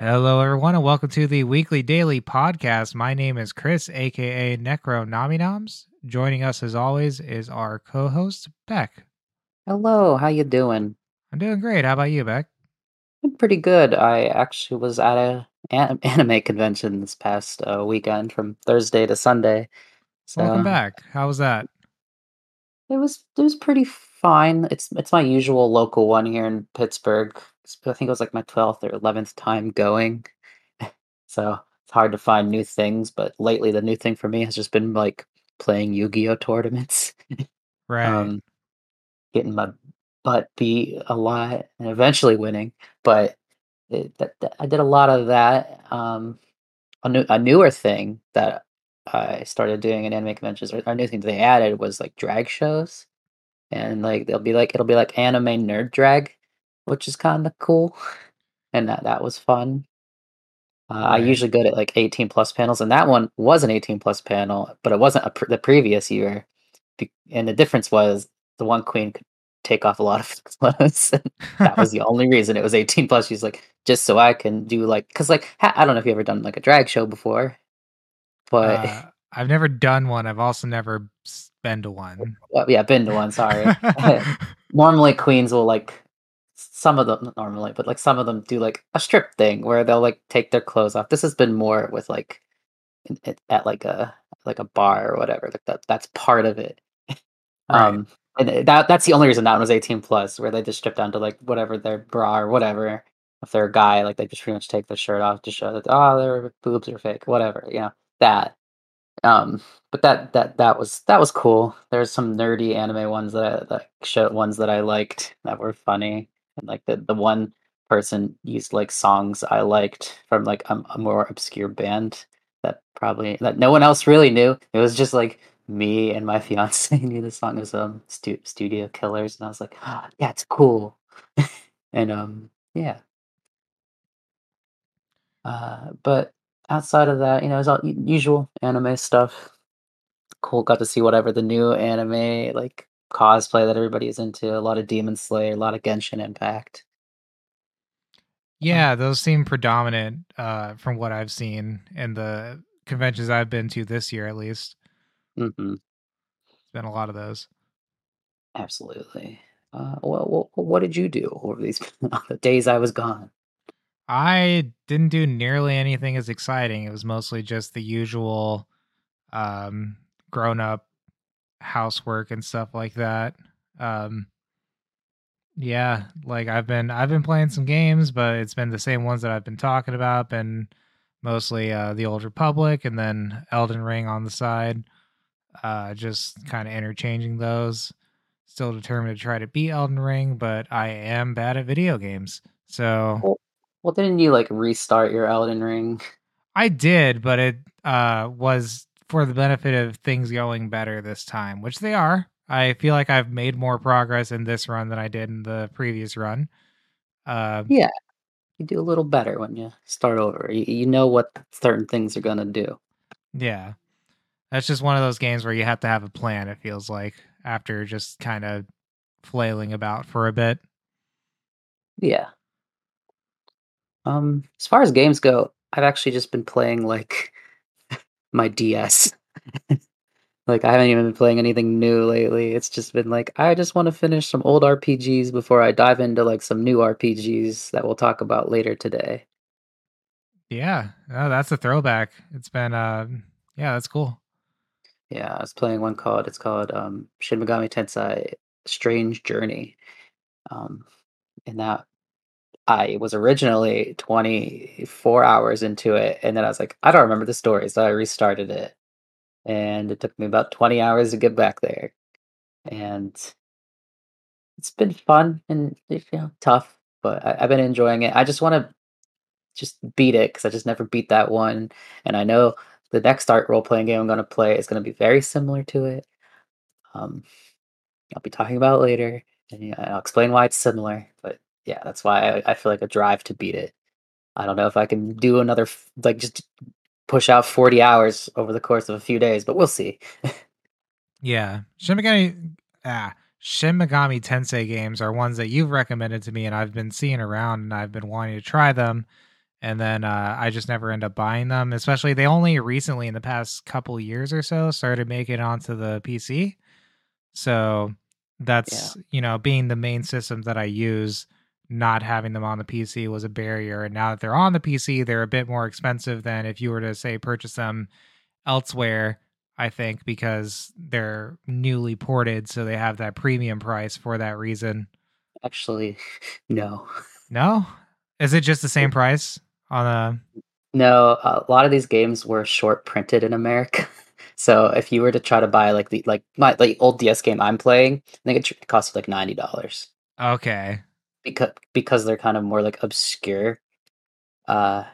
Hello, everyone, and welcome to the weekly daily podcast. My name is Chris, aka Necro Nominoms. Joining us, as always, is our co-host Beck. Hello, how you doing? I'm doing great. How about you, Beck? I'm pretty good. I actually was at a an- anime convention this past uh, weekend from Thursday to Sunday. So Welcome back. How was that? it was it was pretty fine. It's it's my usual local one here in Pittsburgh. I think it was like my 12th or 11th time going. So it's hard to find new things, but lately the new thing for me has just been like playing Yu-Gi-Oh tournaments. Right. um, getting my butt beat a lot and eventually winning. But it, that, that- I did a lot of that. Um, a new a newer thing that I started doing in anime conventions, or a new thing they added was like drag shows, and like they'll be like it'll be like anime nerd drag, which is kind of cool, and that that was fun. Uh, I usually go to like 18 plus panels, and that one was an 18 plus panel, but it wasn't a pr- the previous year. Be- And the difference was the one queen could take off a lot of clothes. that was the only reason it was 18 plus. She's like, just so I can do like, because like, ha- I don't know if you ever done like a drag show before, but Uh, I've never done one. I've also never been to one. well, yeah, been to one. Sorry. normally queens will like some of them not normally but like some of them do like a strip thing where they'll like take their clothes off. This has been more with like at, like a like a bar or whatever like that that's part of it. Right. um and that that's the only reason that one was 18 plus where they just strip down to like whatever their bra or whatever. If they're a guy like they just pretty much take their shirt off to show that oh their boobs are fake whatever you know that. Um but that that that was that was cool. There's some nerdy anime ones that I, that show ones that i liked that were funny like the the one person used like songs i liked from like a, a more obscure band that probably that no one else really knew. It was just like me and my fiance knew the song was um Stu- studio killers and i was like oh, yeah it's cool. And um yeah. Uh but outside of that you know it's all usual anime stuff. Cool got to see whatever the new anime like cosplay that everybody is into a lot of demon slayer a lot of genshin impact Yeah, those seem predominant uh, from what I've seen in the conventions I've been to this year, at least. hmm It's been a lot of those. absolutely uh well, what, what did you do over these the days i was gone I didn't do nearly anything as exciting. It was mostly just the usual um, grown up housework and stuff like that. Um, yeah, like I've been I've been playing some games, but it's been the same ones that I've been talking about. Been mostly uh, the Old Republic and then Elden Ring on the side. Uh, just kind of interchanging those. Still determined to try to beat Elden Ring, but I am bad at video games. So well didn't you like restart your elden ring I did, but it uh, was for the benefit of things going better this time, which they are. I feel like I've made more progress in this run than I did in the previous run. Uh, yeah you do a little better when you start over you, you know what certain things are gonna do yeah, that's just one of those games where you have to have a plan. It feels like after just kind of flailing about for a bit. Yeah. Um, as far as games go, I've actually just been playing like my DS. like I haven't even been playing anything new lately. It's just been like I just want to finish some old RPGs before I dive into like some new RPGs that we'll talk about later today. Yeah, oh, that's a throwback. It's been, uh, yeah, that's cool. Yeah, I was playing one called it's called um Shin Megami Tensei Strange Journey. Um and that I was originally 24 hours into it and then I was like I don't remember the story so I restarted it and it took me about 20 hours to get back there. And it's been fun and you know tough, but I, I've been enjoying it. I just want to just beat it because I just never beat that one, and I know the next art role playing game I'm going to play is going to be very similar to it. Um, I'll be talking about later, and I'll explain why it's similar. But yeah, that's why I, I feel like a drive to beat it. I don't know if I can do another f- like just push out 40 hours over the course of a few days, but we'll see. Yeah, Shin Megami, ah, Shin Megami Tensei games are ones that you've recommended to me, and I've been seeing around, and I've been wanting to try them. and then uh, I just never end up buying them. Especially they only recently in the past couple years or so started making it onto the PC. So that's you know being the main system that I use, not having them on the PC was a barrier. And now that they're on the PC, they're a bit more expensive than if you were to say purchase them elsewhere. I think because they're newly ported, so they have that premium price for that reason. Actually, no. No, is it just the same price on a? No, a lot of these games were short printed in America. So if you were to try to buy like the like my like old DS game I'm playing, I think it costs like ninety dollars Okay, because because they're kind of more like obscure. Uh,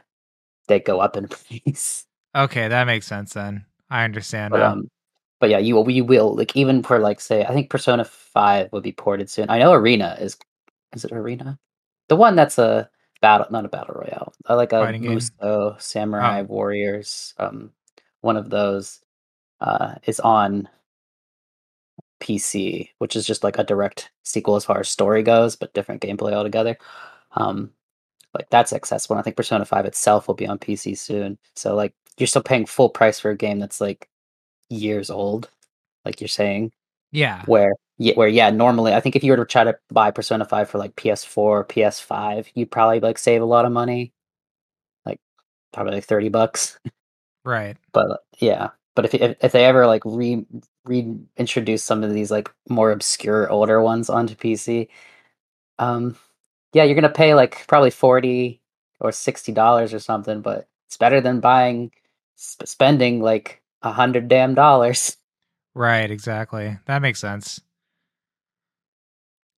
they go up in price. okay, that makes sense then. I understand But um, but yeah, you will we will like even for like say I think Persona Five would be ported soon. I know Arena is is it Arena, the one that's a battle not a battle royale. I like a Fighting game? Muso Samurai Warriors. Um, one of those uh is on PC, which is just like a direct sequel as far as story goes, but different gameplay altogether. Um, like that's accessible. And I think Persona Five itself will be on PC soon. So like you're still paying full price for a game that's like years old, like you're saying. yeah, Where yeah, where yeah, normally I think if you were to try to buy Persona Five for like PS4 or PS5, you'd probably like save a lot of money, like probably like thirty bucks. right. But yeah, but if if, if they ever like re reintroduce some of these like more obscure older ones onto PC, um, yeah, you're gonna pay like probably forty or sixty dollars or something, but it's better than buying sp- spending like a hundred damn dollars. Right, exactly. That makes sense.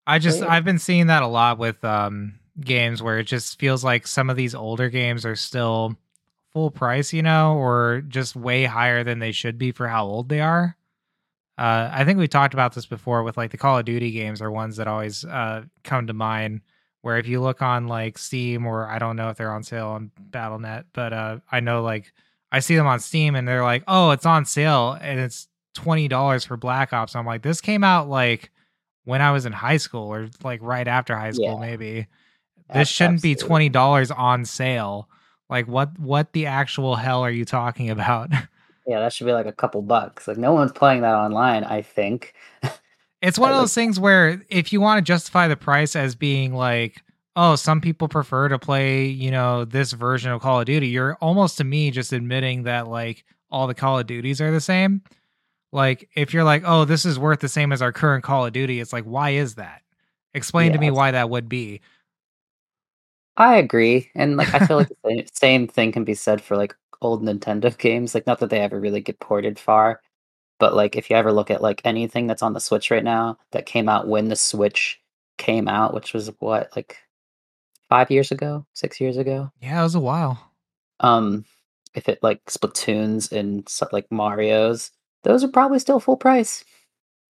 I just. I've been seeing that a lot with um games where it just feels like some of these older games are still full price, you know, or just way higher than they should be for how old they are. Uh, I think we talked about this before with like the Call of Duty games are ones that always uh, come to mind. Where if you look on like Steam or I don't know if they're on sale on BattleNet, but uh, I know like I see them on Steam and they're like, oh, it's on sale and it's twenty dollars for Black Ops. I'm like, this came out like when I was in high school or like right after high school, Yeah. maybe. This shouldn't be twenty dollars on sale. Like what what the actual hell are you talking about? Yeah, that should be like a couple bucks. Like no one's playing that online. I think. It's one of those things where if you want to justify the price as being like, oh, some people prefer to play, you know, this version of Call of Duty, you're almost to me just admitting that like all the Call of Duties are the same. Like if you're like, oh, this is worth the same as our current Call of Duty, it's like, why is that? Explain to me why that would be. I agree, and like I feel like the same, same thing can be said for like old Nintendo games. Like not that they ever really get ported far, but like if you ever look at like anything that's on the Switch right now that came out when the Switch came out, which was what like five years ago, six years ago. Yeah, it was a while. Um, if it like Splatoons and like Mario's, those are probably still full price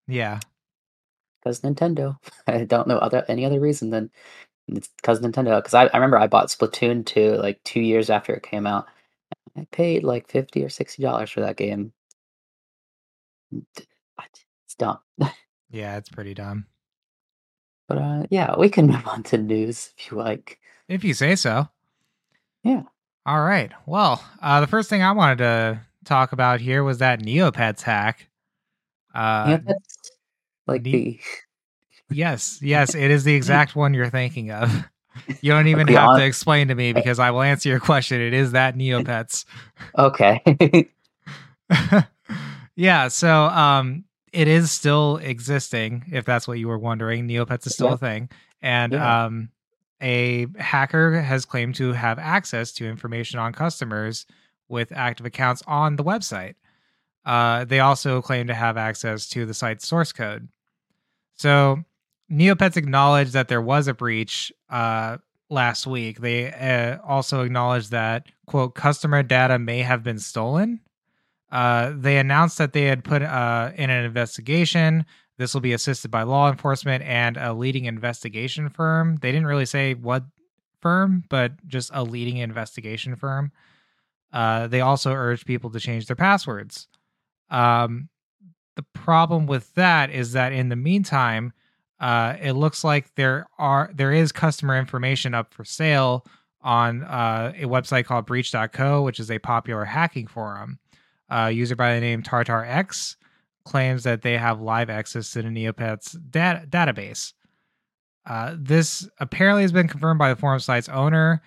Yeah. because Nintendo. I don't know other any other reason than it's because Nintendo. Because I, I remember I bought Splatoon 2 like two years after it came out. I paid like fifty or sixty dollars for that game. It's dumb. Yeah, it's pretty dumb. But uh, yeah, we can move on to news if you like. If you say so. Yeah. All right. Well, uh, the first thing I wanted to talk about here was that Neopets hack. Uh, that's like neat. the Yes, yes, it is the exact one you're thinking of. You don't even have to explain to me because I will answer your question. It is that Neopets. okay. yeah, so um it is still existing, if that's what you were wondering. Neopets is still Yeah. a thing. And Yeah. um a hacker has claimed to have access to information on customers with active accounts on the website. Uh, they also claim to have access to the site's source code. So Neopets acknowledged that there was a breach uh, last week. They uh, also acknowledged that, quote, customer data may have been stolen. Uh, they announced that they had put uh, in an investigation. This will be assisted by law enforcement and a leading investigation firm. They didn't really say what firm, but just a leading investigation firm. Uh, they also urged people to change their passwords. Um, the problem with that is that in the meantime, uh, it looks like there are there is customer information up for sale on uh, a website called breach.co, which is a popular hacking forum. A user by the name TarTarX claims that they have live access to the Neopets dat- database. Uh, this apparently has been confirmed by the forum site's owner.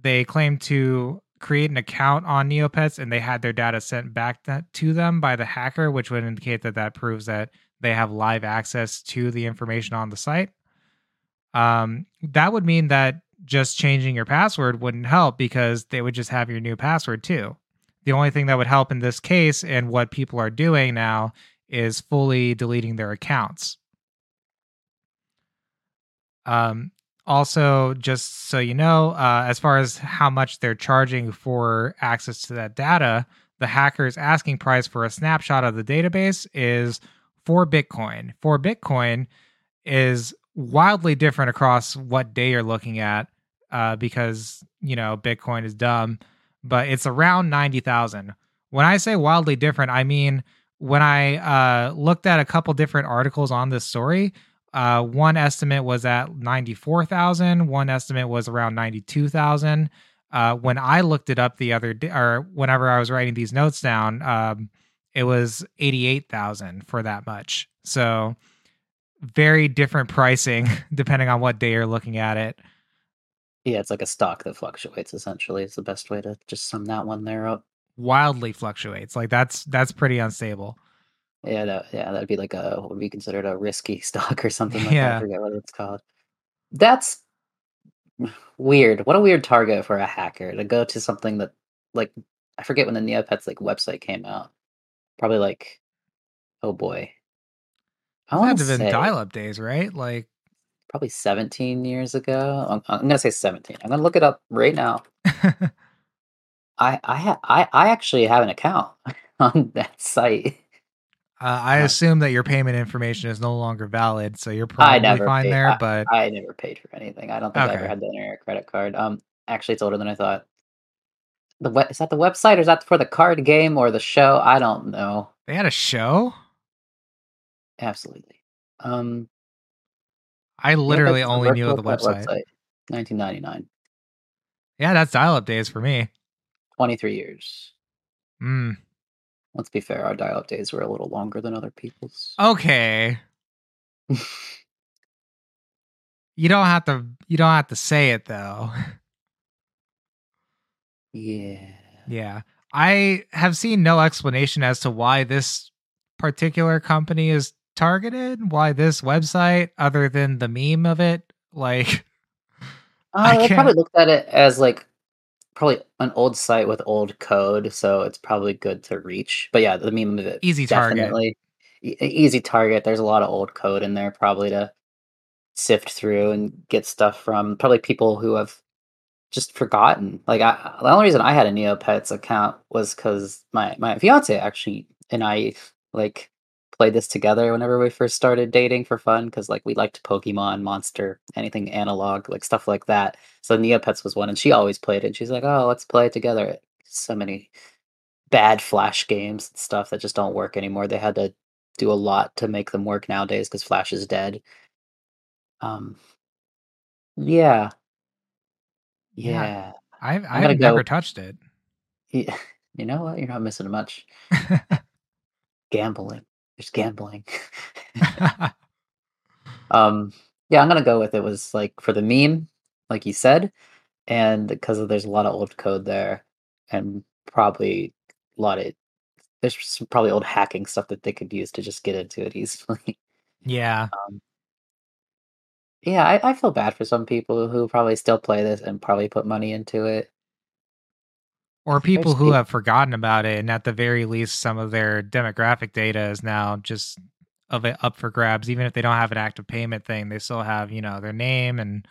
They claim to create an account on Neopets and they had their data sent back to them by the hacker, which would indicate that that proves that they have live access to the information on the site. Um, that would mean that just changing your password wouldn't help because they would just have your new password too. The only thing that would help in this case and what people are doing now is fully deleting their accounts. Um, also, just so you know, uh, as far as how much they're charging for access to that data, the hacker's asking price for a snapshot of the database is four Bitcoin. Four Bitcoin is wildly different across what day you're looking at uh, because, you know, Bitcoin is dumb, but it's around 90,000. When I say wildly different, I mean, when I uh, looked at a couple different articles on this story, uh, one estimate was at 94,000, one estimate was around 92,000. Uh, when I looked it up the other day, or whenever I was writing these notes down, um, it was 88,000 for that much. So, very different pricing depending on what day you're looking at it. Yeah, it's like a stock that fluctuates essentially. It's the best way to just sum that one there up wildly fluctuates. Like that's that's pretty unstable. Yeah, that, yeah, that'd be like a what would be considered a risky stock or something like that. I forget what it's called. That's weird. What a weird target for a hacker to go to something that like I forget when the Neopets like website came out. Probably like oh boy. I want to have been dial-up days, right? Like probably 17 years ago. I'm, I'm gonna say 17. I'm gonna look it up right now. I I ha- I I actually have an account on that site. Uh, I assume that your payment information is no longer valid, so you're probably fine paid, there. I, but I never paid for anything. I don't think okay. I ever had enter a credit card. Um, actually, it's older than I thought. The we- is that the website or is that for the card game or the show? I don't know. They had a show. Absolutely. Um, I literally only knew of the website. website. 1999. Yeah, that's dial-up days for me. 23 years. Hmm. Let's be fair, our dial up days were a little longer than other people's. Okay. you don't have to you don't have to say it though. Yeah. Yeah. I have seen no explanation as to why this particular company is targeted, why this website other than the meme of it like uh, I, probably looked at it as like probably an old site with old code, so it's probably good to reach. But yeah, the meme of it easy definitely target. E- easy target. There's a lot of old code in there probably to sift through and get stuff from. Probably people who have just forgotten. Like I, the only reason I had a Neopets account was because my my fiance actually and I like played this together whenever we first started dating for fun because like we liked Pokemon, Monster, anything analog, like stuff like that. So Neopets was one, and she always played it. She's like, "Oh, let's play it together." So many bad Flash games and stuff that just don't work anymore. They had to do a lot to make them work nowadays because Flash is dead. Um, yeah, yeah. yeah. I've I've never go, touched it. Yeah, you know what? You're not missing much. Gambling. There's gambling. um, yeah, I'm gonna go with it was like for the meme, like you said, and because there's a lot of old code there, and probably a lot of there's some probably old hacking stuff that they could use to just get into it easily. Yeah. Um, yeah, I, I feel bad for some people who probably still play this and probably put money into it. Or people who have forgotten about it and at the very least some of their demographic data is now just of it up for grabs even if they don't have an active payment thing they still have you know their name and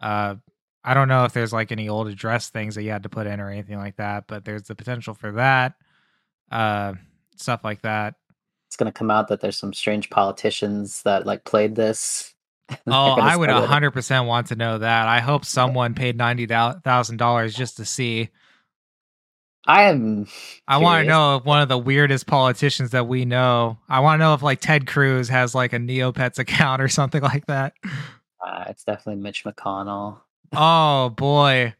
uh i don't know if there's like any old address things that you had to put in or anything like that but there's the potential for that uh stuff like that. It's going to come out that there's some strange politicians that like played this oh i would 100% want to know that i hope someone paid $90000 just to see I am. I want to know if one of the weirdest politicians that we know. I want to know if like Ted Cruz has like a Neopets account or something like that. Uh, it's definitely Mitch McConnell. oh boy,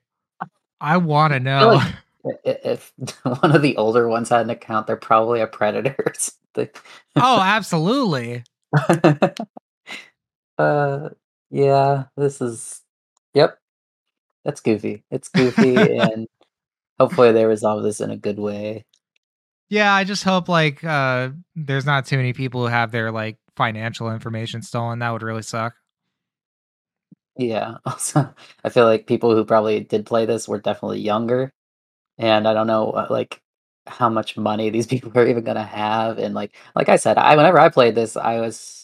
I want to know. like if one of the older ones had an account, they're probably a predator oh, absolutely. Uh, yeah, this is. Yep, that's goofy. It's goofy, and hopefully they resolve this in a good way. Yeah, I just hope like uh there's not too many people who have their like financial information stolen. That would really suck. Yeah. Also, I feel like people who probably did play this were definitely younger, and I don't know, uh, like, how much money these people are even gonna have, and, like like I said, I whenever I played this, I was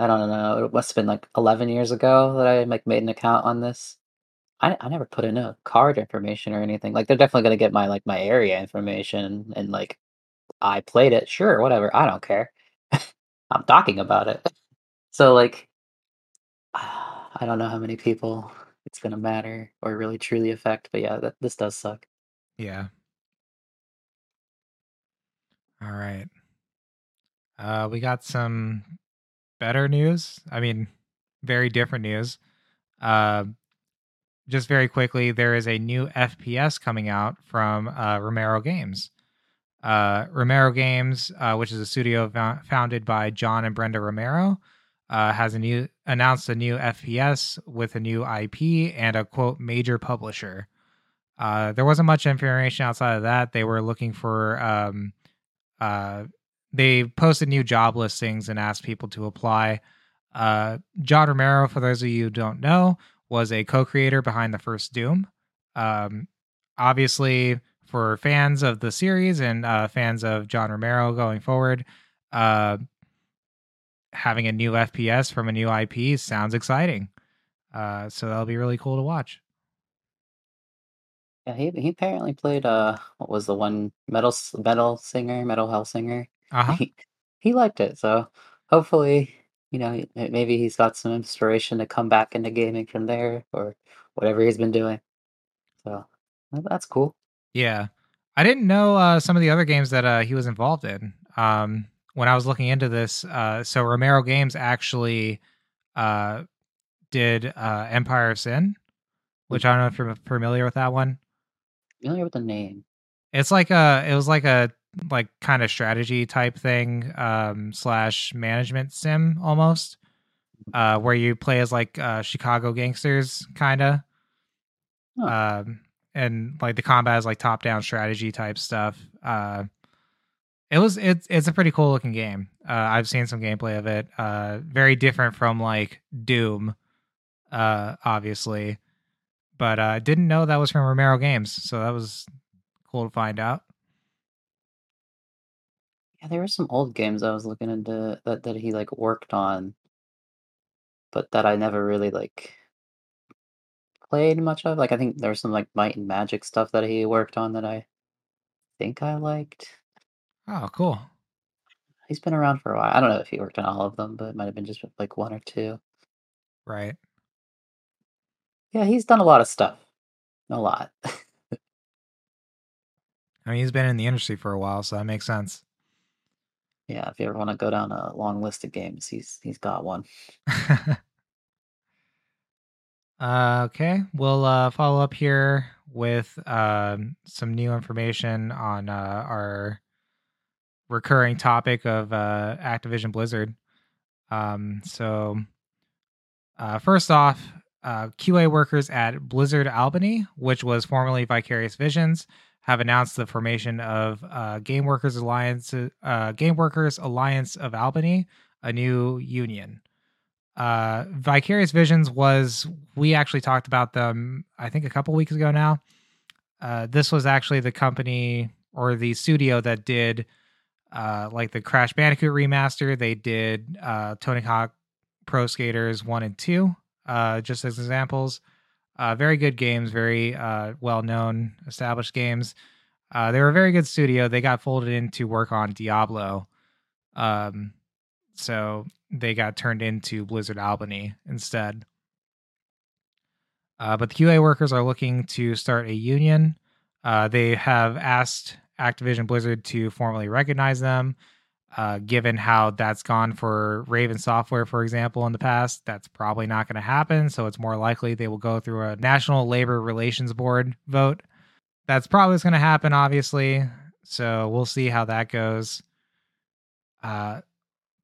I don't know, it must've been, like, 11 years ago that I, like, made an account on this. I I never put in a card information or anything, like, they're definitely gonna get my, like, my area information and, like, I played it, sure, whatever, I don't care. I'm talking about it. So, like I don't know how many people it's gonna matter or really truly affect, but yeah, this does suck. Yeah. All right. Uh we got some better news. I mean, very different news. Uh just very quickly, there is a new FPS coming out from uh, Romero Games. Uh, Romero Games, uh, which is a studio fo- founded by John and Brenda Romero, uh, has a new announced a new FPS with a new IP and a quote major publisher. Uh, there wasn't much information outside of that. They were looking for. Um, they posted new job listings and asked people to apply. Uh, John Romero, for those of you who don't know, was a co-creator behind the first Doom. Um, obviously, for fans of the series and uh, fans of John Romero going forward, uh, having a new FPS from a new IP sounds exciting. Uh, so that'll be really cool to watch. Yeah, he he apparently played uh what was the one metal metal singer, Metal Hellsinger. Uh huh. He he liked it, so hopefully, you know, he- maybe he's got some inspiration to come back into gaming from there or whatever he's been doing. So that's cool. Yeah. I didn't know uh, some of the other games that uh, he was involved in. Um, when I was looking into this, uh, so Romero Games actually uh, did uh, Empire of Sin, which I don't know if you're familiar with that one. Familiar with the name? It's like a, it was like a like kind of strategy type thing um, slash management sim almost, uh, where you play as like uh, Chicago gangsters, kind of. Um, and like the combat is like top down strategy type stuff. Uh, it was it's it's a pretty cool looking game. Uh, I've seen some gameplay of it. Uh, very different from like Doom, uh, obviously, but uh, didn't know that was from Romero Games, so that was cool to find out. Yeah, there were some old games I was looking into that that he like worked on, but that I never really like played much of. Like I think there was some like Might and Magic stuff that he worked on that I think I liked. Oh, cool. He's been around for a while. I don't know if he worked on all of them, but it might have been just like one or two. Right. Yeah, he's done a lot of stuff. A lot. I mean, he's been in the industry for a while, so that makes sense. Yeah, if you ever want to go down a long list of games, he's he's got one. Uh, okay, we'll uh, follow up here with um, some new information on uh, our recurring topic of uh, Activision Blizzard. Um, so, uh, first off, uh, QA workers at Blizzard Albany, which was formerly Vicarious Visions, have announced the formation of uh, Game Workers Alliance, uh, Game Workers Alliance of Albany, a new union. Uh vicarious visions was we actually talked about them i think a couple weeks ago now. Uh this was actually the company or the studio that did uh like the crash bandicoot remaster. They did uh tony hawk pro skaters 1 and 2 uh just as examples uh very good games very uh well known established games uh they were a very good studio they got folded in to work on diablo um so they got turned into Blizzard Albany instead. Uh, but the QA workers are looking to start a union. Uh, they have asked Activision Blizzard to formally recognize them. Uh, given how that's gone for Raven Software, for example, in the past, that's probably not going to happen. So it's more likely they will go through a National Labor Relations Board vote. That's probably going to happen, obviously. So we'll see how that goes. Uh,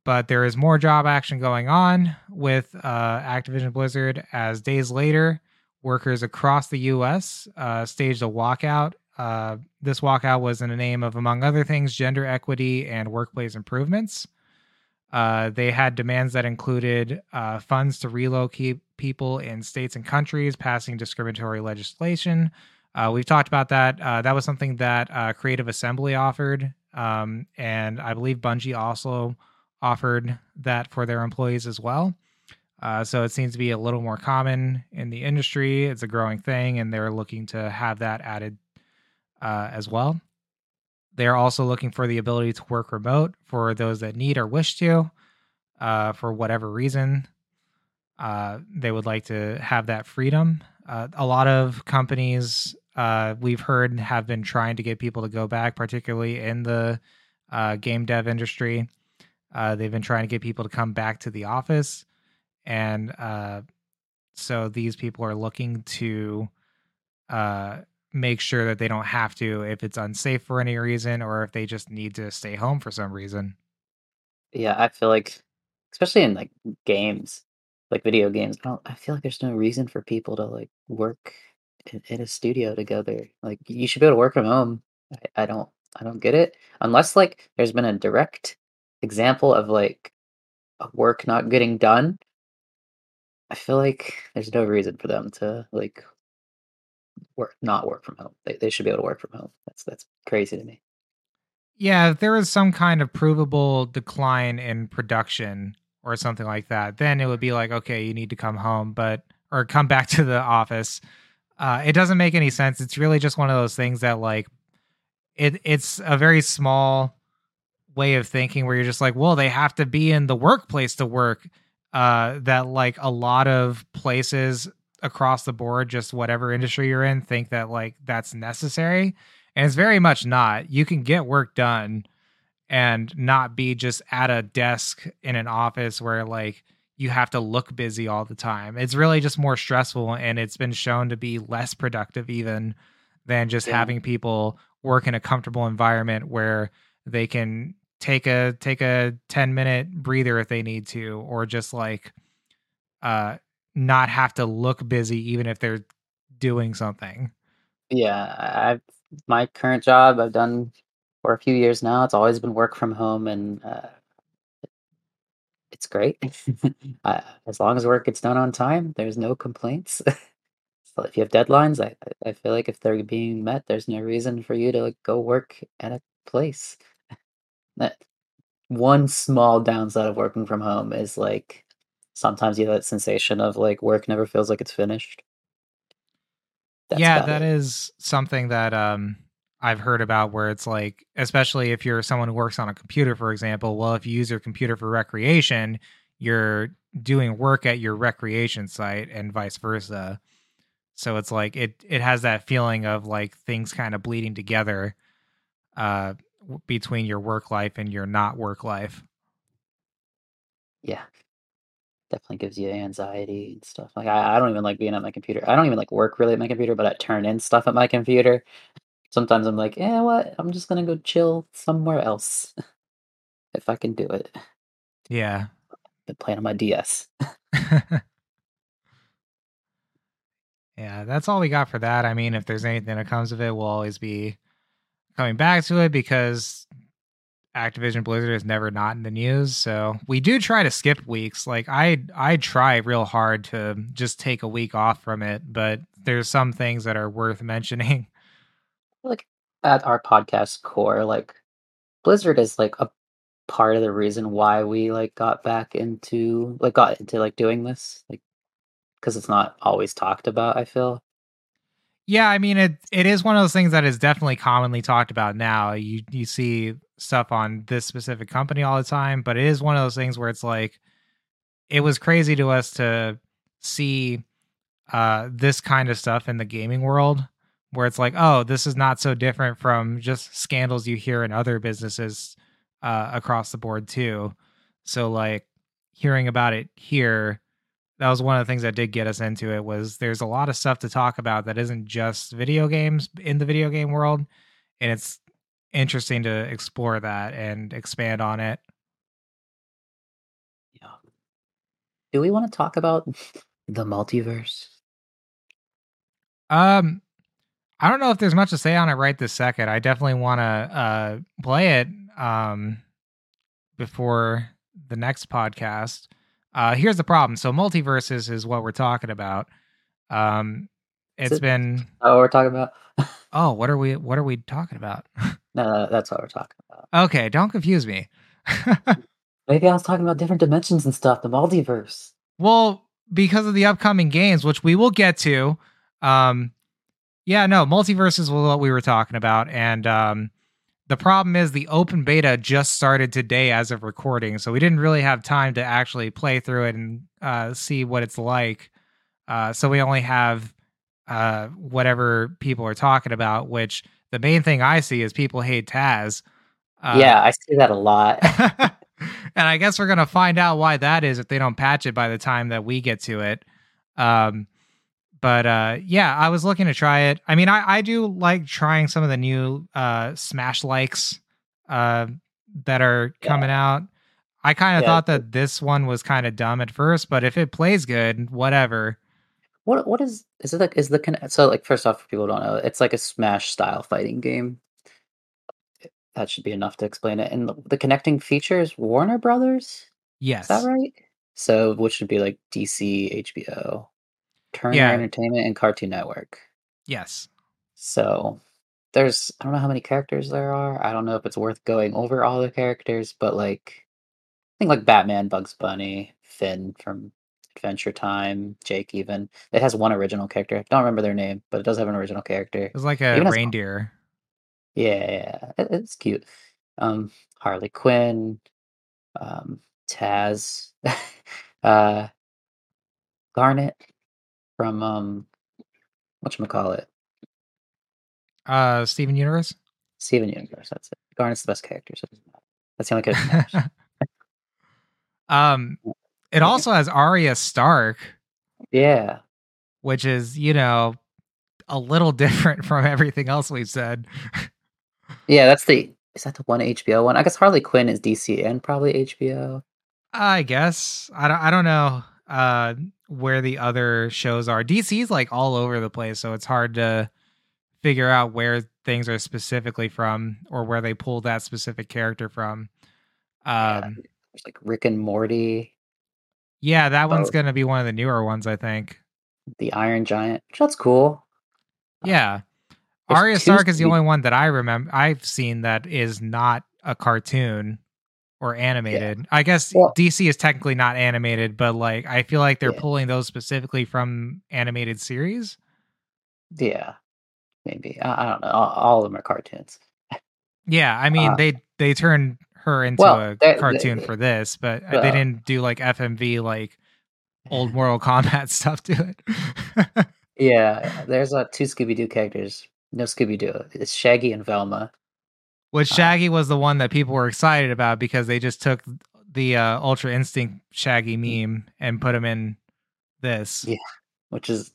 but there is more job action going on with uh, Activision Blizzard as days later, workers across the U.S. Uh, staged a walkout uh, this walkout was in the name of, among other things, gender equity and workplace improvements. Uh, they had demands that included uh, funds to relocate people in states and countries passing discriminatory legislation. Uh, we've talked about that. Uh, that was something that uh, Creative Assembly offered, um, and I believe Bungie also offered that for their employees as well. so it seems to be a little more common in the industry. It's a growing thing, and they're looking to have that added uh, as well. They are also looking for the ability to work remote for those that need or wish to, uh, for whatever reason. Uh, they would like to have that freedom. Uh, a lot of companies uh, we've heard have been trying to get people to go back, particularly in the uh, game dev industry. they've been trying to get people to come back to the office. And so these people are looking to make sure that they don't have to if it's unsafe for any reason or if they just need to stay home for some reason. Yeah, I feel like, especially in like games, like video games, I, I feel like there's no reason for people to like work in, in, a studio together. Like you should be able to work from home. I, I don't, I don't get it unless like there's been a direct example of like work not getting done. I feel like there's no reason for them to like work not work from home. They they should be able to work from home. That's that's crazy to me. Yeah, if there is some kind of provable decline in production or something like that, then it would be like, okay, you need to come home, but or come back to the office. Uh, it doesn't make any sense. It's really just one of those things that like it it's a very small way of thinking where you're just like, well, they have to be in the workplace to work. Uh, that like a lot of places across the board, just whatever industry you're in, think that like that's necessary. And it's very much not. You can get work done and not be just at a desk in an office where like you have to look busy all the time. It's really just more stressful and it's been shown to be less productive even than just yeah. having people work in a comfortable environment where they can take a take a 10 minute breather if they need to or just like uh not have to look busy even if they're doing something. Yeah, I've my current job I've done for a few years now. It's always been work from home, and uh, it's great. uh, as long as work gets done on time, there's no complaints. so if you have deadlines, I I feel like if they're being met, there's no reason for you to like, go work at a place. that one small downside of working from home is like sometimes you have that sensation of like work never feels like it's finished. That's yeah, that it. is something that um I've heard about where it's like, especially if you're someone who works on a computer, for example. Well, if you use your computer for recreation, you're doing work at your recreation site and vice versa. So it's like it it has that feeling of like things kind of bleeding together uh between your work life and your not work life. Yeah, definitely gives you anxiety and stuff. Like I, I don't even like being at my computer. I don't even like work really at my computer, but I turn in stuff at my computer. Sometimes I'm like, yeah, what? I'm just gonna go chill somewhere else if I can do it. Yeah. Been playing on my DS. yeah, that's all we got for that. I mean, if there's anything that comes of it, we'll always be coming back to it because Activision Blizzard is never not in the news. So we do try to skip weeks. Like I I try real hard to just take a week off from it, but there's some things that are worth mentioning. Like at our podcast core, like Blizzard is like a part of the reason why we like got back into like got into like doing this. Like because it's not always talked about, I feel. Yeah, I mean it it is one of those things that is definitely commonly talked about now. You you see stuff on this specific company all the time, but it is one of those things where it's like it was crazy to us to see uh this kind of stuff in the gaming world where it's like, oh, this is not so different from just scandals you hear in other businesses uh, across the board too. So like hearing about it here, that was one of the things that did get us into it. Was there's a lot of stuff to talk about that isn't just video games in the video game world, and it's interesting to explore that and expand on it. Yeah. Do we want to talk about the multiverse? Um, I don't know if there's much to say on it right this second. I definitely want to uh play it um before the next podcast. Uh here's the problem. So MultiVersus is what we're talking about. Um it's it been oh we're talking about? oh, what are we what are we talking about? no, that's what we're talking about. okay, don't confuse me. Maybe I was talking about different dimensions and stuff, the multiverse. well, because of the upcoming games, which we will get to, um yeah, no, MultiVersus was what we were talking about and um the problem is the open beta just started today as of recording, so we didn't really have time to actually play through it and uh, see what it's like. Uh, so we only have uh, whatever people are talking about. Which the main thing I see is people hate Taz. Uh, yeah, I see that a lot. and I guess we're gonna find out why that is if they don't patch it by the time that we get to it. Um, but uh, yeah, I was looking to try it. I mean, I, I do like trying some of the new uh, Smash likes uh, that are Yeah. coming out. I kind of Yeah, thought that this one was kind of dumb at first, but if it plays good, whatever. What what is is it like is the so like first off for people who don't know it's like a smash style fighting game. That should be enough to explain it. And the, the connecting features Warner Brothers, Yes. is that right? So which would be like DC, HBO, Turner Yeah. Entertainment, and Cartoon Network. Yes. So there's I don't know how many characters there are. I don't know if it's worth going over all the characters, but like I think like Batman, Bugs Bunny, Finn from Adventure Time, Jake even. It has one original character. I don't remember their name, but it does have an original character. It was like a reindeer. Yeah, yeah, it- it's cute. Um, Harley Quinn, um, Taz, uh, Garnet from um, whatchamacallit? Uh, Steven Universe. Steven Universe. That's it. Garnet's the best character. So it that's the only character. um, it also has Arya Stark, yeah, which is you know a little different from everything else we've said. yeah. That's the. Is that the one HBO one? I guess Harley Quinn is DC and probably HBO. I guess I don't. I don't know uh, where the other shows are. DC's like all over the place, so it's hard to figure out where things are specifically from or where they pulled that specific character from. Yeah, Um, There's like Rick and Morty, yeah, that one's Oh. gonna be one of the newer ones, I think. the Iron Giant. That's cool. Yeah, There's Arya Stark is the only one that I remember I've seen that is not a cartoon or animated. I guess Well- DC is technically not animated, but like I feel like they're Yeah. pulling those specifically from animated series. Yeah, maybe. I, I don't know. All, all of them are cartoons. Yeah, I mean Uh, they they turned her into well, a cartoon for this, but uh, Well- they didn't do like FMV like old Mortal Kombat stuff to it. Yeah, there's uh, two Scooby Doo characters. No Scooby Doo. It's Shaggy and Velma. Which Uh, Shaggy was the one that people were excited about because they just took the uh, Ultra Instinct Shaggy meme and put him in this, Yeah. which is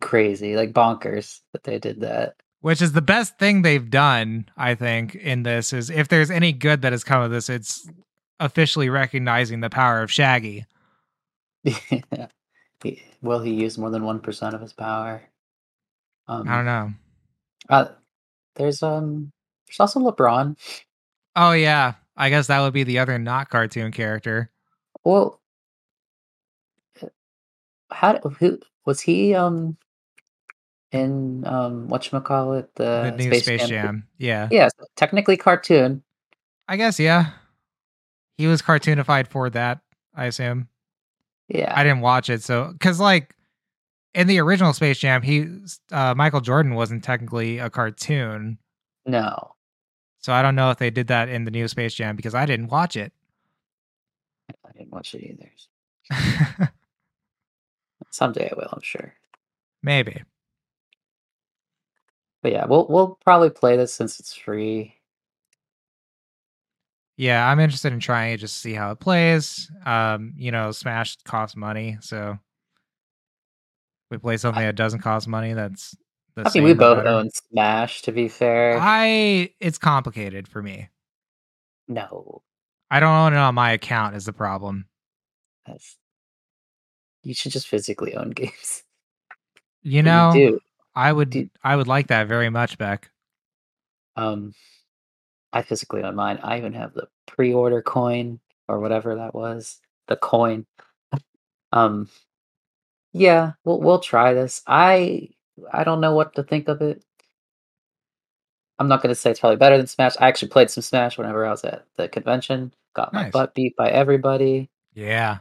crazy, like bonkers that they did that. Which is the best thing they've done. I think in this is if there's any good that has come of this, it's officially recognizing the power of Shaggy. He- Will he use more than one percent of his power? Um, I don't know. Uh, there's um, there's also LeBron. Oh yeah, I guess that would be the other not cartoon character. Well, uh, how who was he? Um, in um, what call it the, the new Space, Jam. Yeah. Yeah, so technically cartoon. I guess yeah. He was cartoonified for that, I assume. Yeah, I didn't watch it, so because like in the original Space Jam, he uh, Michael Jordan wasn't technically a cartoon, no, so I don't know if they did that in the new Space Jam because I didn't watch it. I didn't watch it either. Someday I will, I'm sure. Maybe. But yeah, we'll we'll probably play this since it's free. Yeah, I'm interested in trying it just to see how it plays. Um, you know, Smash costs money, so we play something that doesn't cost money, that's I mean, we both better. own Smash. To be fair, I it's complicated for me. no, I don't own it on my account is the problem. that's you should just physically own games. You know, you do. I would I would like that very much, Beck. Um, I physically own mine. I even have the pre-order coin or whatever that was. The coin. Um, yeah, we'll we'll try this. I I don't know what to think of it. I'm not gonna say it's probably better than Smash. I actually played some Smash whenever I was at the convention. Got my Nice. butt beat by everybody, Yeah.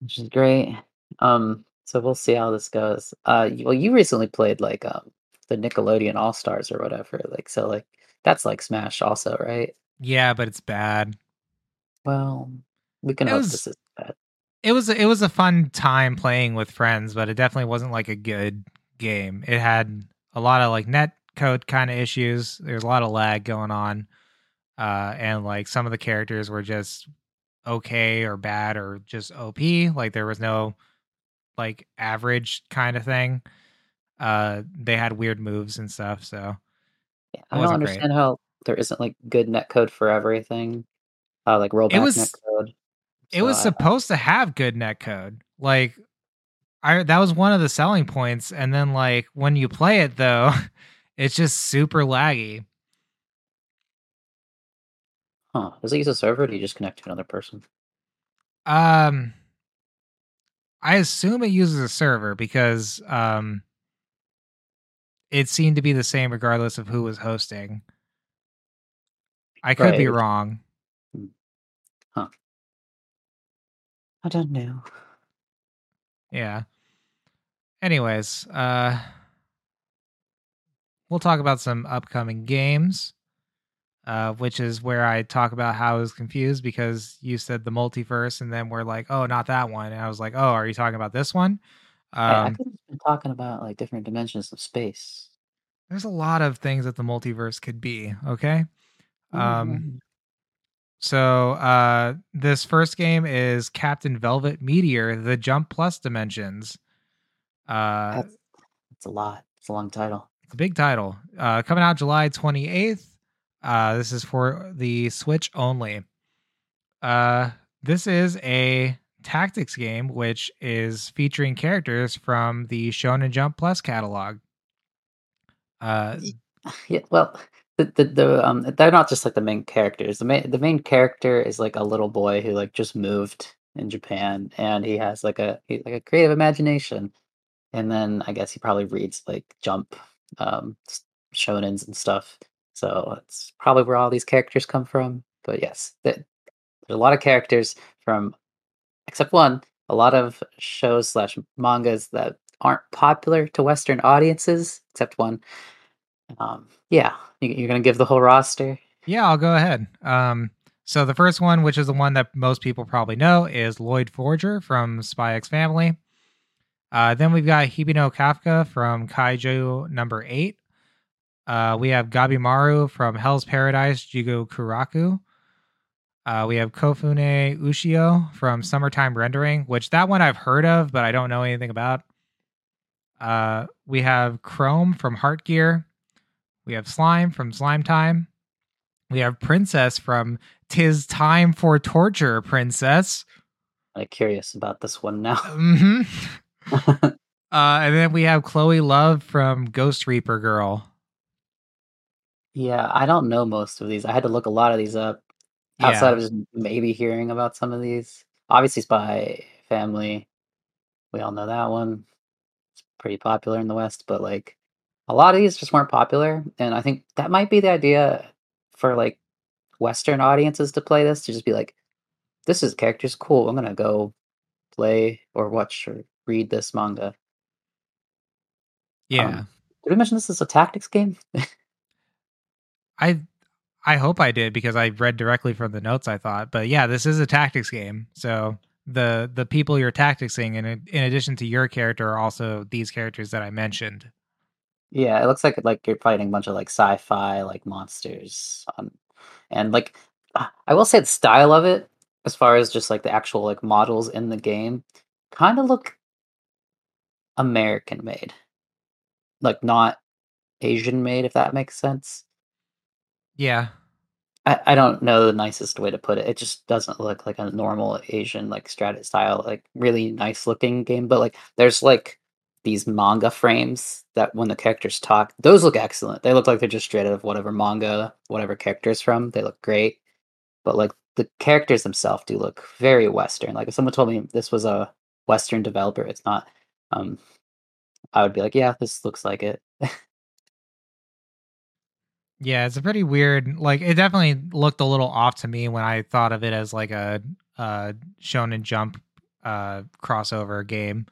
which is great. Um, so we'll see how this goes. Uh, well, you recently played like um the Nickelodeon All Stars or whatever. Like, so like that's like Smash also, right? Yeah, but it's bad. Well, we can It hope was- this is bad. It was it was a fun time playing with friends, but it definitely wasn't like a good game. It had a lot of like net code kind of issues. There's a lot of lag going on. Uh and like some of the characters were just okay or bad or just OP. Like there was no like average kind of thing. Uh they had weird moves and stuff, so Yeah, I don't wasn't great. understand how there isn't like good netcode for everything. Uh, like rollback was- net netcode. it was I- supposed to have good net code. Like I that was one of the selling points and then like when you play it though, it's just super laggy. Huh? Does it use a server? Or do you just connect to another person? Um I assume it uses a server because um it seemed to be the same regardless of who was hosting. I could Right, be wrong. Huh. I don't know. Yeah. Anyways, uh we'll talk about some upcoming games. Uh, which is where I talk about how I was confused because you said the multiverse, and then we're like, "Oh, not that one." And I was like, "Oh, are you talking about this one?" Hey, I Um, could have been talking about like different dimensions of space. there's a lot of things that the multiverse could be. Okay, um, so uh, this first game is Captain Velvet Meteor: The Jump Plus Dimensions. Uh, that's, that's a lot. It's a long title. It's a big title. Uh, coming out July 28th. Uh, this is for the Switch only. Uh, this is a tactics game which is featuring characters from the Shonen Jump Plus catalog. Uh, Yeah, well, the, the the um they're not just like the main characters. The main the main character is like a little boy who like just moved in Japan, and he has like a he, like a creative imagination. And then I guess he probably reads like Jump, um, shonens and stuff. So it's probably where all these characters come from. But yes, there's a lot of characters from, except one, a lot of shows slash mangas that aren't popular to Western audiences, except one. Um, yeah, you, you're gonna give the whole roster. yeah, I'll go ahead. Um, so the first one, which is the one that most people probably know, is Lloyd Forger from Spy X Family. Uh, then we've got Hibino Kafka from Kaiju number eight. Uh, we have Gabimaru from Hell's Paradise, Jigokuraku. Uh, we have Kofune Ushio from Summertime Rendering, which that one I've heard of, but I don't know anything about. Uh, we have Chrome from Heartgear. We have Slime from Slime Time. We have Princess from Tis Time for Torture, Princess. I'm curious about this one now. hmm Uh, and then we have Chloe Love from Ghost Reaper Girl. Yeah, I don't know most of these. I had to look a lot of these up outside of just maybe hearing about some of these. Obviously, Spy Family, we all know that one. It's pretty popular in the West, but like a lot of these just weren't popular, and I think that might be the idea for like Western audiences to play this to just be like, this is characters cool. I'm gonna go play or watch or read this manga. yeah. Um, Did we mention this is a tactics game? I I hope I did because I read directly from the notes. I thought, but yeah, this is a tactics game. So the the people you're tacticsing, in in addition to your character, are also these characters that I mentioned. Yeah, it looks like like you're fighting a bunch of like sci-fi like monsters, um, and like Uh, I will say the style of it, as far as just like the actual like models in the game, kind of look American made, like not Asian made, if that makes sense. Yeah. I, I don't know the nicest way to put it. It just doesn't look like a normal Asian like Stratus style, like really nice looking game. But like there's like these manga frames that when the characters talk, those look excellent. They look like they're just straight out of whatever manga, whatever characters from. They look great. But like the characters themselves do look very Western. Like if someone told me this was a Western developer, it's not. Um, I would be like, yeah, this looks like it. Yeah, it's a pretty weird. Like, it definitely looked a little off to me when I thought of it as like a uh Shonen Jump uh crossover game.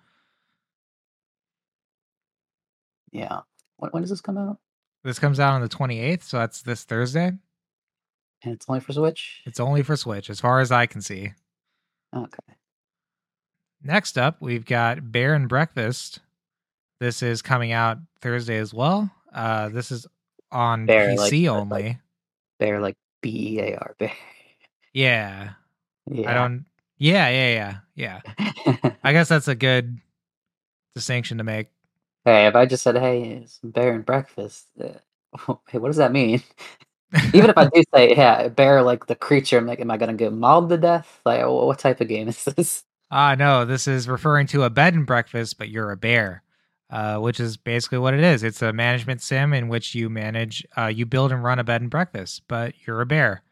yeah. When, when does this come out? This comes out on the 28th, so that's this Thursday. And it's only for Switch. It's only for Switch, as far as I can see. Okay. Next up, we've got Bear and Breakfast. This is coming out Thursday as well. Uh, this is on Bear, PC like- like- only. Bear like B E A R Bear. yeah, yeah. I don't. Yeah, yeah, yeah, yeah. I guess that's a good distinction to make. Hey, if I just said, "Hey, some bear and breakfast," uh, hey, what does that mean? Even if I do say, "Yeah, bear," like the creature, I'm like, am I gonna get mauled to death? Like, what type of game is this? Ah, no, this is referring to a bed and breakfast, but you're a bear, uh, which is basically what it is. It's a management sim in which you manage, uh, you build and run a bed and breakfast, but you're a bear.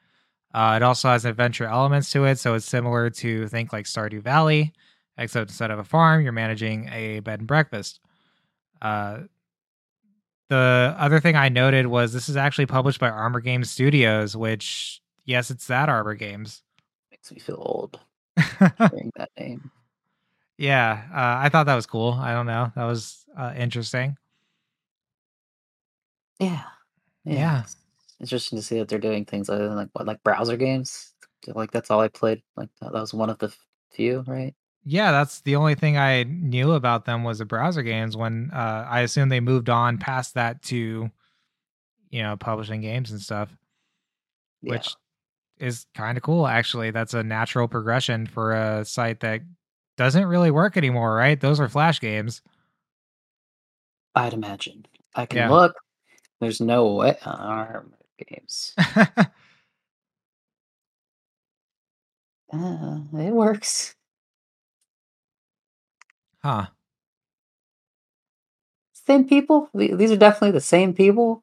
Uh, it also has adventure elements to it, so it's similar to think like Stardew Valley, except instead of a farm, you're managing a bed and breakfast. Uh, the other thing I noted was this is actually published by Armor Games Studios, which yes, it's that Armor Games. Makes me feel old hearing that name. Yeah, uh, I thought that was cool. I don't know, that was uh, interesting. Yeah, Yeah. It's interesting to see that they're doing things other than like what, like browser games. Like that's all I played. Like that, that was one of the few, right? Yeah, that's the only thing I knew about them was the browser games. When uh, I assume they moved on past that to, you know, publishing games and stuff, Yeah. which is kind of cool. Actually, that's a natural progression for a site that doesn't really work anymore, right? Those are Flash games. I'd imagine. I can Yeah. look. There's no way. Armor games. Uh, it works. huh? Same people. These are definitely the same people.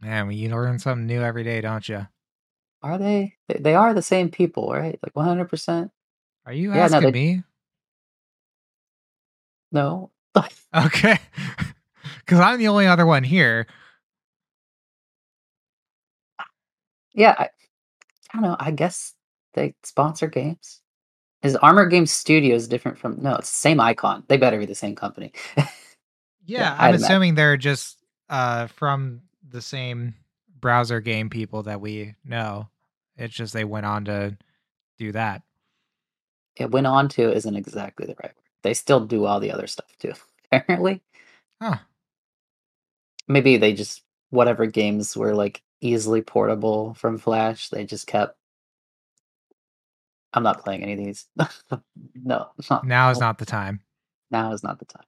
Man, well, you learn something new every day, don't you? Are they? They, they are the same people, right? Like 100%. Are you Yeah, no, asking they- me? No. Okay, because I'm the only other one here. yeah, I, I don't know. I guess they sponsor games. Is Armor Games Studios different from? No, it's the same icon. They better be the same company. Yeah, Yeah, I'm imagine. assuming they're just uh from the same browser game people that we know. It's just they went on to do that. it went on to isn't exactly the right word. They still do all the other stuff too. Apparently, Huh. maybe they just whatever games were like easily portable from Flash, they just kept. I'm not playing any of these. no, it's not. Now is not the time. Now is not the time.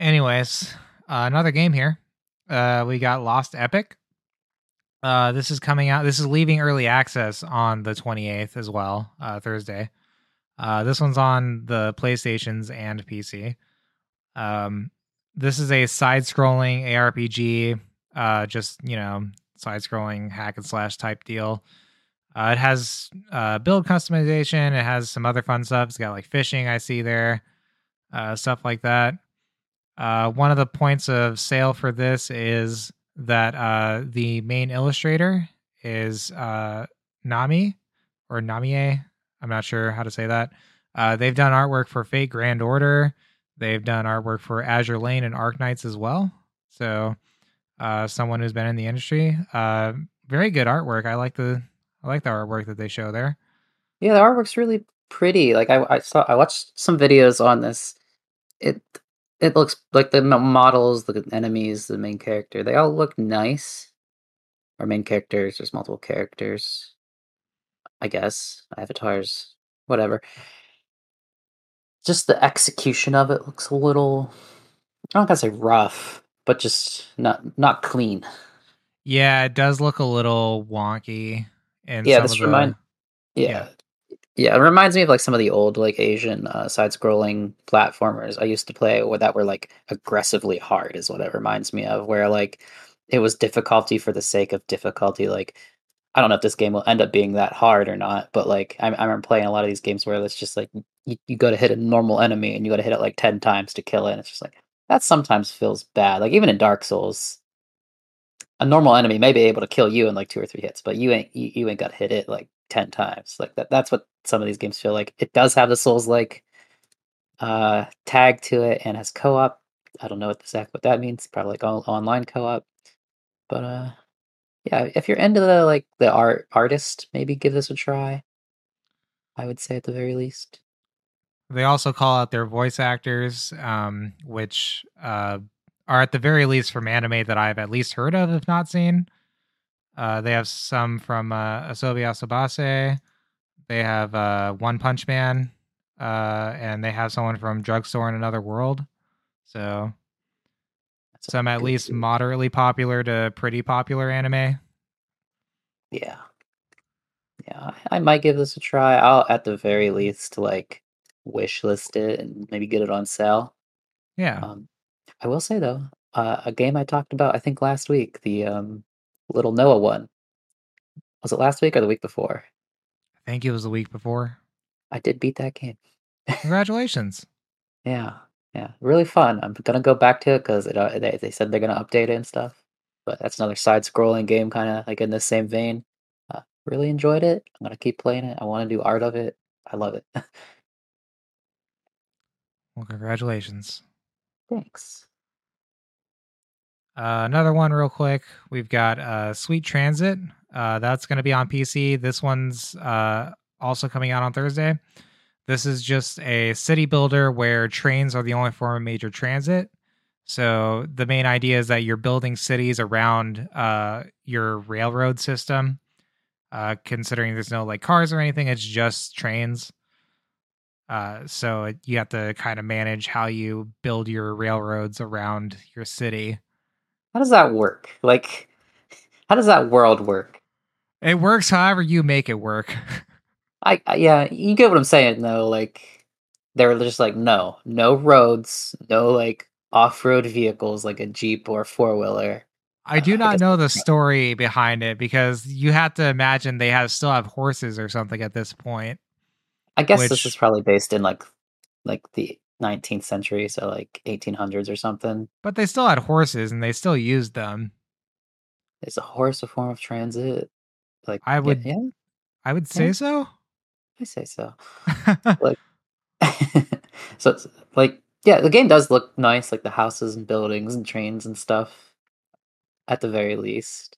Anyways, uh, another game here. Uh, we got Lost Epic. Uh, this is coming out. This is leaving early access on the 28th as well, uh, Thursday. Uh, this one's on the PlayStations and PC. Um, this is a side-scrolling ARPG, uh, just you know, side-scrolling hack and slash type deal. Uh, it has uh, build customization. It has some other fun stuff. It's got like fishing. I see there, uh, stuff like that. Uh, one of the points of sale for this is that uh, the main illustrator is uh, Nami or Namie. I'm not sure how to say that. Uh, they've done artwork for Fate Grand Order. They've done artwork for Azur Lane and Arknights as well. So, uh, someone who's been in the industry, uh, very good artwork. I like the I like the artwork that they show there. Yeah, the artwork's really pretty. Like I, I saw, I watched some videos on this. It it looks like the models, the enemies, the main character, they all look nice. Our main characters, there's multiple characters. I guess. Avatars, whatever. Just the execution of it looks a little I don't gotta say rough, but just not not clean. Yeah, it does look a little wonky. And yeah, this remind yeah. yeah. Yeah, it reminds me of like some of the old like Asian uh, side-scrolling platformers I used to play, where that were like aggressively hard, is what it reminds me of. Where like it was difficulty for the sake of difficulty. Like I don't know if this game will end up being that hard or not, but like I, I remember playing a lot of these games where it's just like you, you go to hit a normal enemy and you got to hit it like ten times to kill it. And it's just like that sometimes feels bad. Like even in Dark Souls, a normal enemy may be able to kill you in like two or three hits, but you ain't you, you ain't got to hit it like ten times. Like that. That's what some of these games feel like. It does have the Souls like uh, tag to it and has co-op. I don't know what exactly what that means. Probably like all, online co-op. But uh, yeah, if you're into the like the art artist, maybe give this a try. I would say at the very least. They also call out their voice actors, um, which uh, are at the very least from anime that I've at least heard of, if not seen. Uh, they have some from uh, Asobi Asobase. They have uh, One Punch Man, uh, and they have someone from Drugstore in Another World. So That's some at least moderately popular to pretty popular anime. Yeah, yeah, I might give this a try. I'll at the very least like wish list it and maybe get it on sale. Yeah. Um, I will say though, uh, a game I talked about I think last week, the um, Little Noah one. Was it last week or the week before? I think it was the week before. I did beat that game. Congratulations. yeah, yeah, really fun. I'm gonna go back to it because uh, they they said they're gonna update it and stuff. But that's another side-scrolling game, kind of like in the same vein. Uh, really enjoyed it. I'm gonna keep playing it. I want to do art of it. I love it. well, congratulations. Thanks. Uh, another one, real quick. We've got uh, Sweet Transit. Uh, that's going to be on PC. This one's uh, also coming out on Thursday. This is just a city builder where trains are the only form of major transit. So the main idea is that you're building cities around uh, your railroad system. Considering there's no like cars or anything, it's just trains. So you have to kind of manage how you build your railroads around your city. How does that work? Like, how does that world work? It works however you make it work. I, I yeah, you get what I'm saying though. Like, they're just like, no, no roads, no like off-road vehicles like a jeep or four wheeler. I do not know the story behind it because you have to imagine they have still have horses or something at this point. I guess which, this is probably based in like like the 19th century, so like 1800s or something. But they still had horses and they still used them. Is a horse a form of transit? Like I would, yeah, I would say yeah. so. I say so. like, so like yeah, the game does look nice, like the houses and buildings and trains and stuff. At the very least,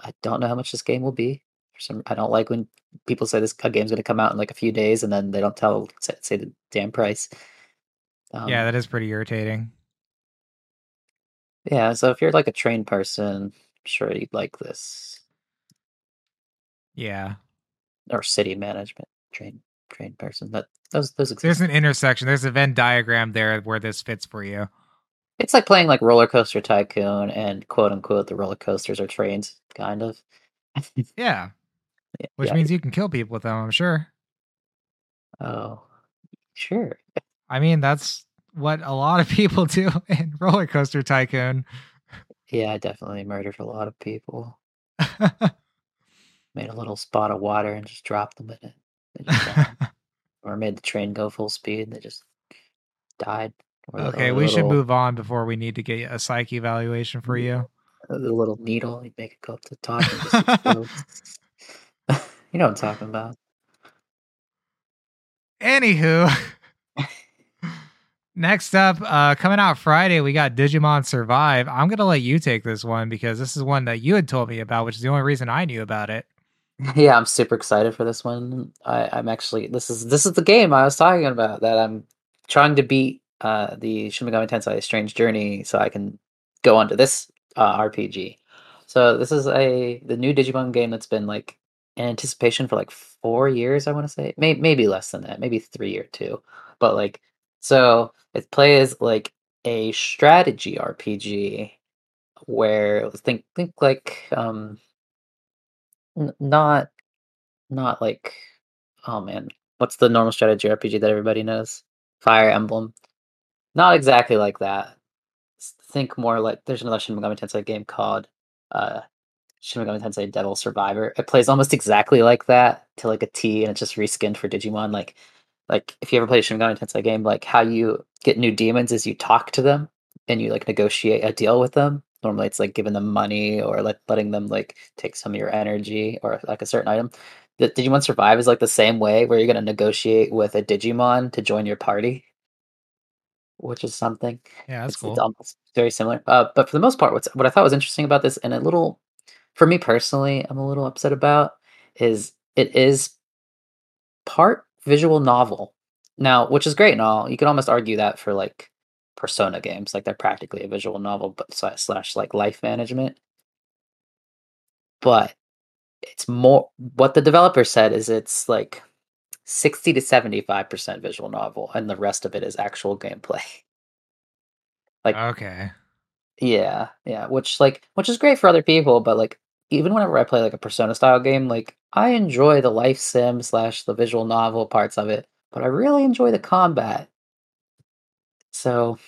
I don't know how much this game will be. For some, I don't like when people say this game's going to come out in like a few days and then they don't tell say, say the damn price. Um, yeah, that is pretty irritating. Yeah, so if you're like a trained person, I'm sure you'd like this. Yeah. Or city management trained trained person. That those those exist. There's an intersection. There's a Venn diagram there where this fits for you. It's like playing like roller coaster tycoon and quote unquote the roller coasters are trains, kind of. yeah. Which yeah. means you can kill people with them, I'm sure. Oh, sure. I mean, that's what a lot of people do in Roller Coaster Tycoon. Yeah, I definitely murdered a lot of people. made a little spot of water and just dropped them in it. or made the train go full speed. And they just died. okay, we little, should move on before we need to get a psyche evaluation for you. Uh, the little needle, you make it go up to the top. you know what I'm talking about. Anywho. Next up, uh, coming out Friday, we got Digimon Survive. I'm gonna let you take this one because this is one that you had told me about, which is the only reason I knew about it. Yeah, I'm super excited for this one. I, I'm actually this is this is the game I was talking about that I'm trying to beat uh, the Shin Megami Tensei Strange Journey so I can go on to this uh, RPG. So this is a the new Digimon game that's been like in anticipation for like four years. I want to say, maybe maybe less than that, maybe three or two. But like, so it plays like a strategy RPG where think think like um n- not not like oh man, what's the normal strategy RPG that everybody knows? Fire Emblem. Not exactly like that. Think more like there's another Shin Megami Tensei game called uh Shin Megami Tensei Devil Survivor. It plays almost exactly like that to like a T, and it's just reskinned for Digimon. Like, like if you ever play a Shin Megami Tensei game, like how you get new demons is you talk to them and you like negotiate a deal with them. Normally, it's like giving them money or like letting them like take some of your energy or like a certain item. The Digimon Survive is like the same way, where you're gonna negotiate with a Digimon to join your party, which is something. Yeah, that's It's it's almost very similar. Uh, but for the most part, what's what I thought was interesting about this, and a little for me personally, I'm a little upset about is it is part visual novel. Now, which is great and all. You can almost argue that for like Persona games, like they're practically a visual novel, but slash, slash like life management. But it's more what the developer said is it's like 60 to 75% visual novel, and the rest of it is actual gameplay. Like Okay. Yeah, yeah, which like which is great for other people, but like even whenever I play like a Persona style game, like I enjoy the life sim slash the visual novel parts of it, but I really enjoy the combat. So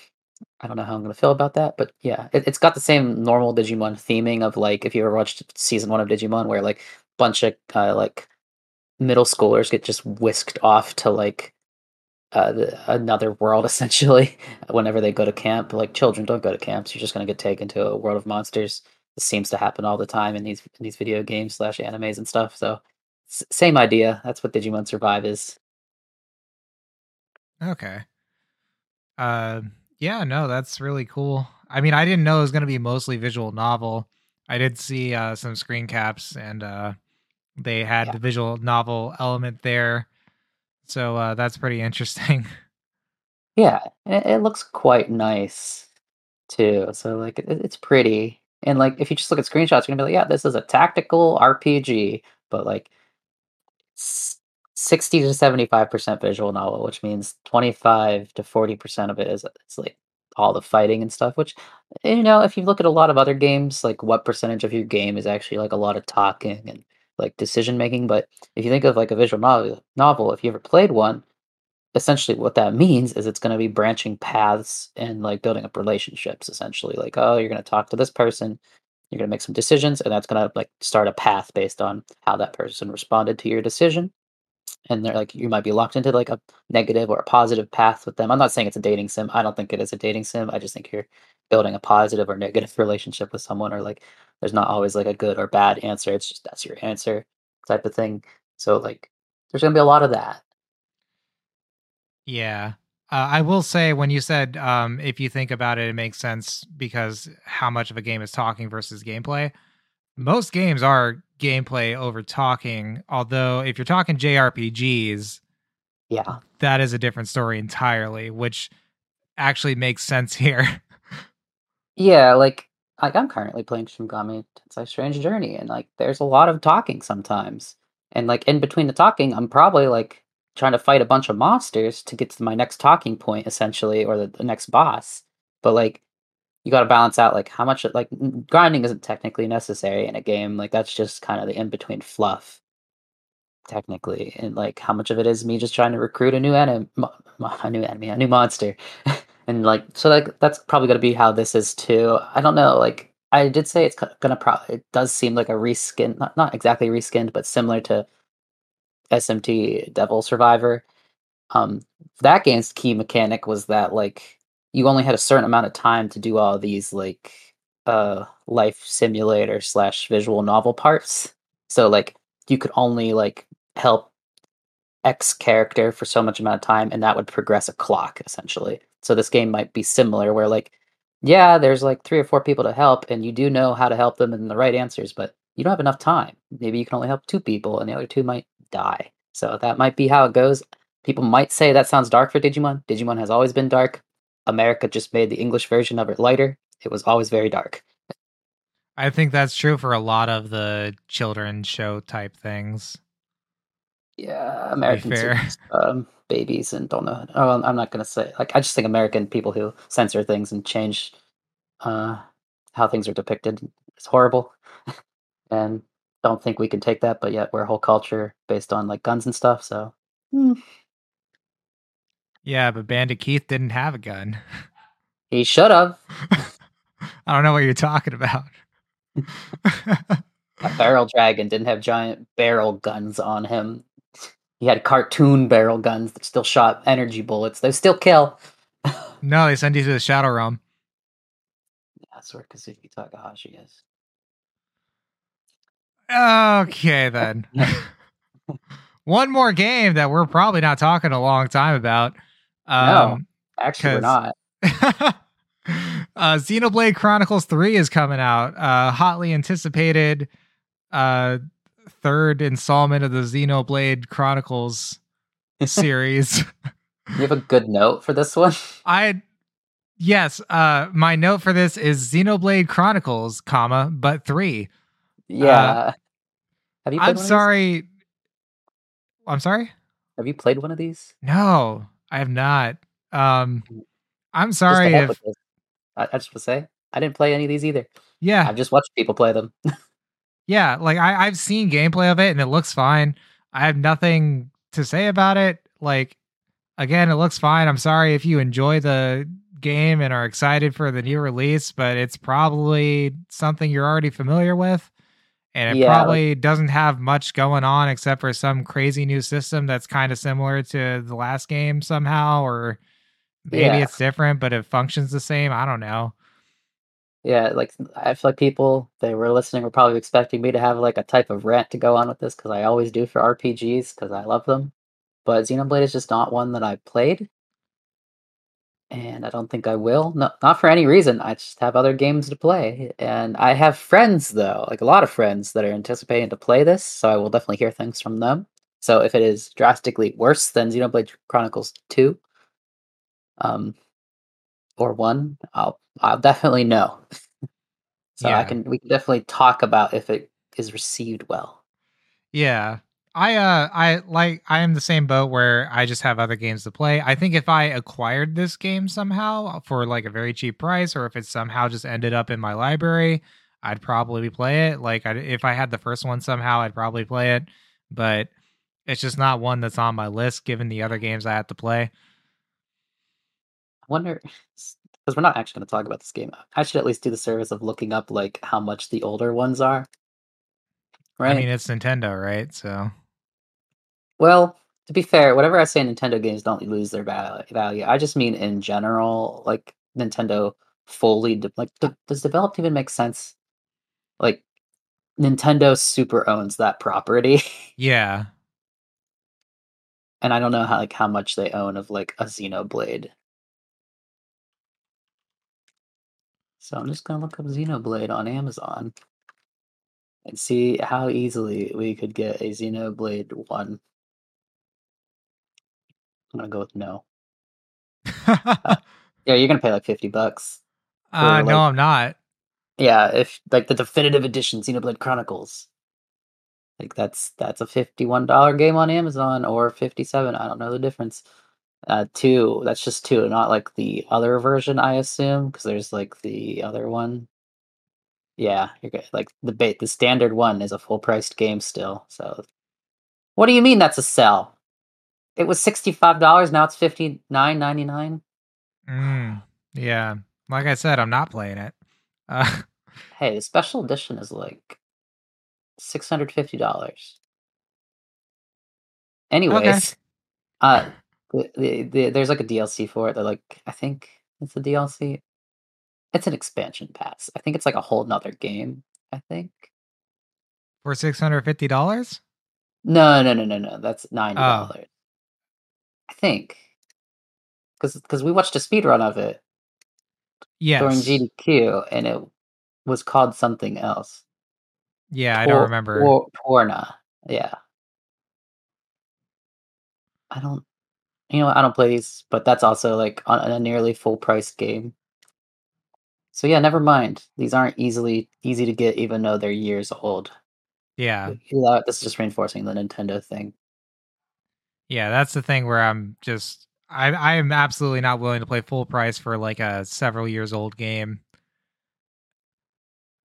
I don't know how I'm gonna feel about that, but yeah, it, it's got the same normal Digimon theming of like if you ever watched season one of Digimon, where like a bunch of uh, like middle schoolers get just whisked off to like uh, the, another world essentially whenever they go to camp. Like children don't go to camps; you're just gonna get taken to a world of monsters. This seems to happen all the time in these in these video games slash animes and stuff. So s- same idea. That's what Digimon Survive is. Okay. Uh, yeah, no, that's really cool. I mean, I didn't know it was going to be mostly visual novel. I did see uh, some screen caps, and uh, they had Yeah. the visual novel element there. So uh, that's pretty interesting. Yeah, it, it looks quite nice too. So like it, it's pretty. And like if you just look at screenshots, you're gonna be like, yeah, this is a tactical RPG, but like 60 to 75% visual novel, which means 25 to 40% of it is it's like all the fighting and stuff, which you know, if you look at a lot of other games, like what percentage of your game is actually like a lot of talking and like decision making, but if you think of like a visual novel, novel, if you ever played one, essentially what that means is it's going to be branching paths and like building up relationships essentially like oh you're going to talk to this person you're going to make some decisions and that's going to like start a path based on how that person responded to your decision and they're like you might be locked into like a negative or a positive path with them. I'm not saying it's a dating sim. I don't think it is a dating sim. I just think you're building a positive or negative relationship with someone or like there's not always like a good or bad answer. It's just that's your answer type of thing. So like there's going to be a lot of that yeah. Uh, I will say, when you said um, if you think about it, it makes sense because how much of a game is talking versus gameplay. Most games are gameplay over talking, although if you're talking JRPGs, yeah that is a different story entirely, which actually makes sense here. Yeah, like like I'm currently playing Shin Megami Tensei Strange Journey, and like there's a lot of talking sometimes, and like in between the talking, I'm probably like trying to fight a bunch of monsters to get to my next talking point, essentially, or the, the next boss. But like you got to balance out like how much like grinding isn't technically necessary in a game. Like that's just kind of the in between fluff, technically, and like how much of it is me just trying to recruit a new enemy, a new enemy, a new monster. and like so like that's probably going to be how this is too i don't know like i did say it's to probably it does seem like a reskin not, not exactly reskinned but similar to smt devil survivor um that game's key mechanic was that like you only had a certain amount of time to do all these like uh life simulator slash visual novel parts so like you could only like help X character for so much amount of time, and that would progress a clock essentially. So this game might be similar, where like, yeah, there's like three or four people to help, and you do know how to help them and the right answers, but you don't have enough time. Maybe you can only help two people, and the other two might die. So that might be how it goes. People might say that sounds dark for Digimon. Digimon has always been dark. America just made the English version of it lighter, it was always very dark. I think that's true for a lot of the children's show type things. Yeah, American um, babies and don't know. Oh, I'm- I'm not gonna say like I just think American people who censor things and change uh, how things are depicted is horrible, and don't think we can take that. But yet we're a whole culture based on like guns and stuff. So hmm, Yeah, but Bandit Keith didn't have a gun. he should have. I don't know what you're talking about. A barrel dragon didn't have giant barrel guns on him. He had cartoon barrel guns that still shot energy bullets. They still kill. no, they send you to the Shadow Realm. That's where Kazuki Takahashi is. Okay, then. One more game that we're probably not talking a long time about. Um, Actually, we're 'Cause- not. uh, Xenoblade Chronicles 3 is coming out. Uh, hotly anticipated uh, third installment of the Xenoblade Chronicles series. You have a good note for this one? I yes, uh my note for this is Xenoblade Chronicles, comma, but 3. Yeah. have you? Uh, I'm one of these? sorry. I'm sorry? Have you played one of these? No, I have not. Um I'm sorry if. I, I just want to say I didn't play any of these either. yeah, I've just watched people play them. yeah, like I I've seen gameplay of it and it looks fine. I have nothing to say about it. Like again, it looks fine. I'm sorry if you enjoy the game and are excited for the new release, but it's probably something you're already familiar with. And it Yeah, probably doesn't have much going on except for some crazy new system that's kind of similar to the last game somehow, or maybe Yeah. it's different, but it functions the same. I don't know. Yeah, like I feel like people they were listening were probably expecting me to have like a type of rant to go on with this because I always do for RPGs because I love them. But Xenoblade is just not one that I played, and I don't think I will. No, not for any reason. I just have other games to play, and I have friends though, like a lot of friends that are anticipating to play this. So I will definitely hear things from them. So if it is drastically worse than Xenoblade Chronicles Two, um, or one, I'll I'll definitely know. so I can we can definitely talk about if it is received well. Yeah. I uh I like I am the same boat where I just have other games to play. I think if I acquired this game somehow for like a very cheap price or if it somehow just ended up in my library, I'd probably play it. Like I, if I had the first one somehow, I'd probably play it, but it's just not one that's on my list given the other games I have to play. I wonder because we're not actually going to talk about this game. I should at least do the service of looking up like how much the older ones are. Right. I mean, it's Nintendo, right? So well, to be fair, whatever I say, Nintendo games don't lose their val- value. I just mean in general, like Nintendo fully de- like d- does developed even make sense? Like Nintendo super owns that property, yeah, and I don't know how like how much they own of like a Xenoblade. So I'm just gonna look up Xenoblade on Amazon and see how easily we could get a Xenoblade one. I'm gonna go with no. uh, Yeah, you're gonna pay like fifty bucks. Uh, no, I'm not. Yeah, if like the definitive edition Xenoblade Chronicles. Like that's that's a fifty-one dollar game on Amazon or fifty-seven. I don't know the difference. Uh, two. That's just two, not like the other version. I assume because there's like the other one. Yeah, you're good. Like the ba- the standard one is a full-priced game still. So, what do you mean that's a sell? It was sixty-five dollars. Now it's fifty-nine ninety-nine. Mm, yeah, like I said, I'm not playing it. Uh, Hey, the special edition is like six hundred fifty dollars. Anyways, uh, the, the, the, there's like a DLC for it. That like I think it's a DLC. It's an expansion pass. I think it's like a whole nother game. I think. for six hundred fifty dollars. No, no, no, no, no. That's ninety Oh. I think. Because because we watched a speed run of it Yes. during GDQ, and it was called something else. yeah, I don't remember. Por- Porna. Yeah. I don't. you know I don't play these, but that's also like on a nearly full price game. So yeah, never mind. These aren't easily easy to get even though they're years old. Yeah, this is just reinforcing the Nintendo thing. Yeah, that's the thing where I'm just I I am absolutely not willing to play full price for like a several years old game.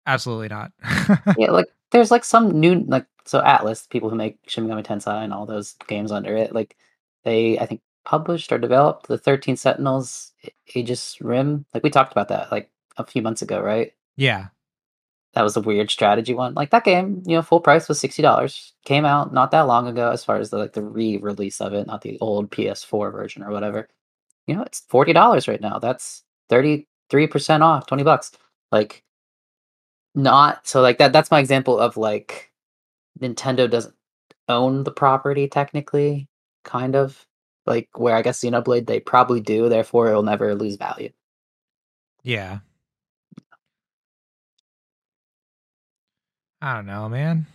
Absolutely not. Yeah, like there's like some new like so Atlus, people who make Shin Megami Tensei and all those games under it, like they I think published or developed the 13 Sentinels Aegis Rim. Like we talked about that like a few months ago, right? yeah. That was a weird strategy one. Like that game, you know, full price was sixty dollars. Came out not that long ago, as far as the like the re-release of it, not the old PS4 version or whatever. You know, it's forty dollars right now. That's thirty three percent off, twenty bucks. Like, not so like that. That's my example of like Nintendo doesn't own the property technically, kind of like where I guess Xenoblade they probably do. Therefore, it will never lose value. Yeah. I don't know, man.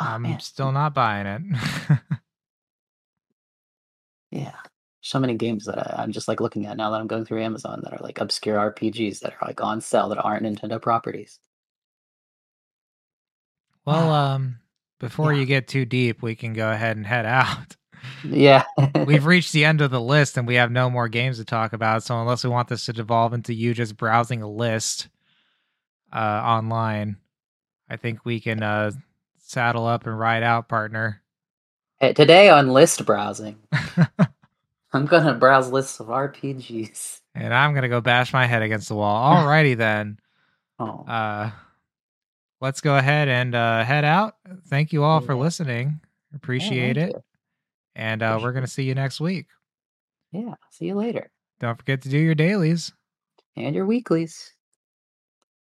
Oh, I'm man. still not buying it. Yeah. So many games that I, I'm just like looking at now that I'm going through Amazon that are like obscure RPGs that are like on sale that aren't Nintendo properties. well, um before Yeah. you get too deep, we can go ahead and head out. Yeah. We've reached the end of the list and we have no more games to talk about. So unless we want this to devolve into you just browsing a list uh online, I think we can uh saddle up and ride out, partner. Hey, today on list browsing, I'm gonna browse lists of RPGs. and I'm gonna go bash my head against the wall. Alrighty then. Oh, Uh let's go ahead and uh head out. Thank you all for listening. Appreciate thank it. you. And uh, we're gonna see you next week. yeah. See you later. Don't forget to do your dailies. And your weeklies.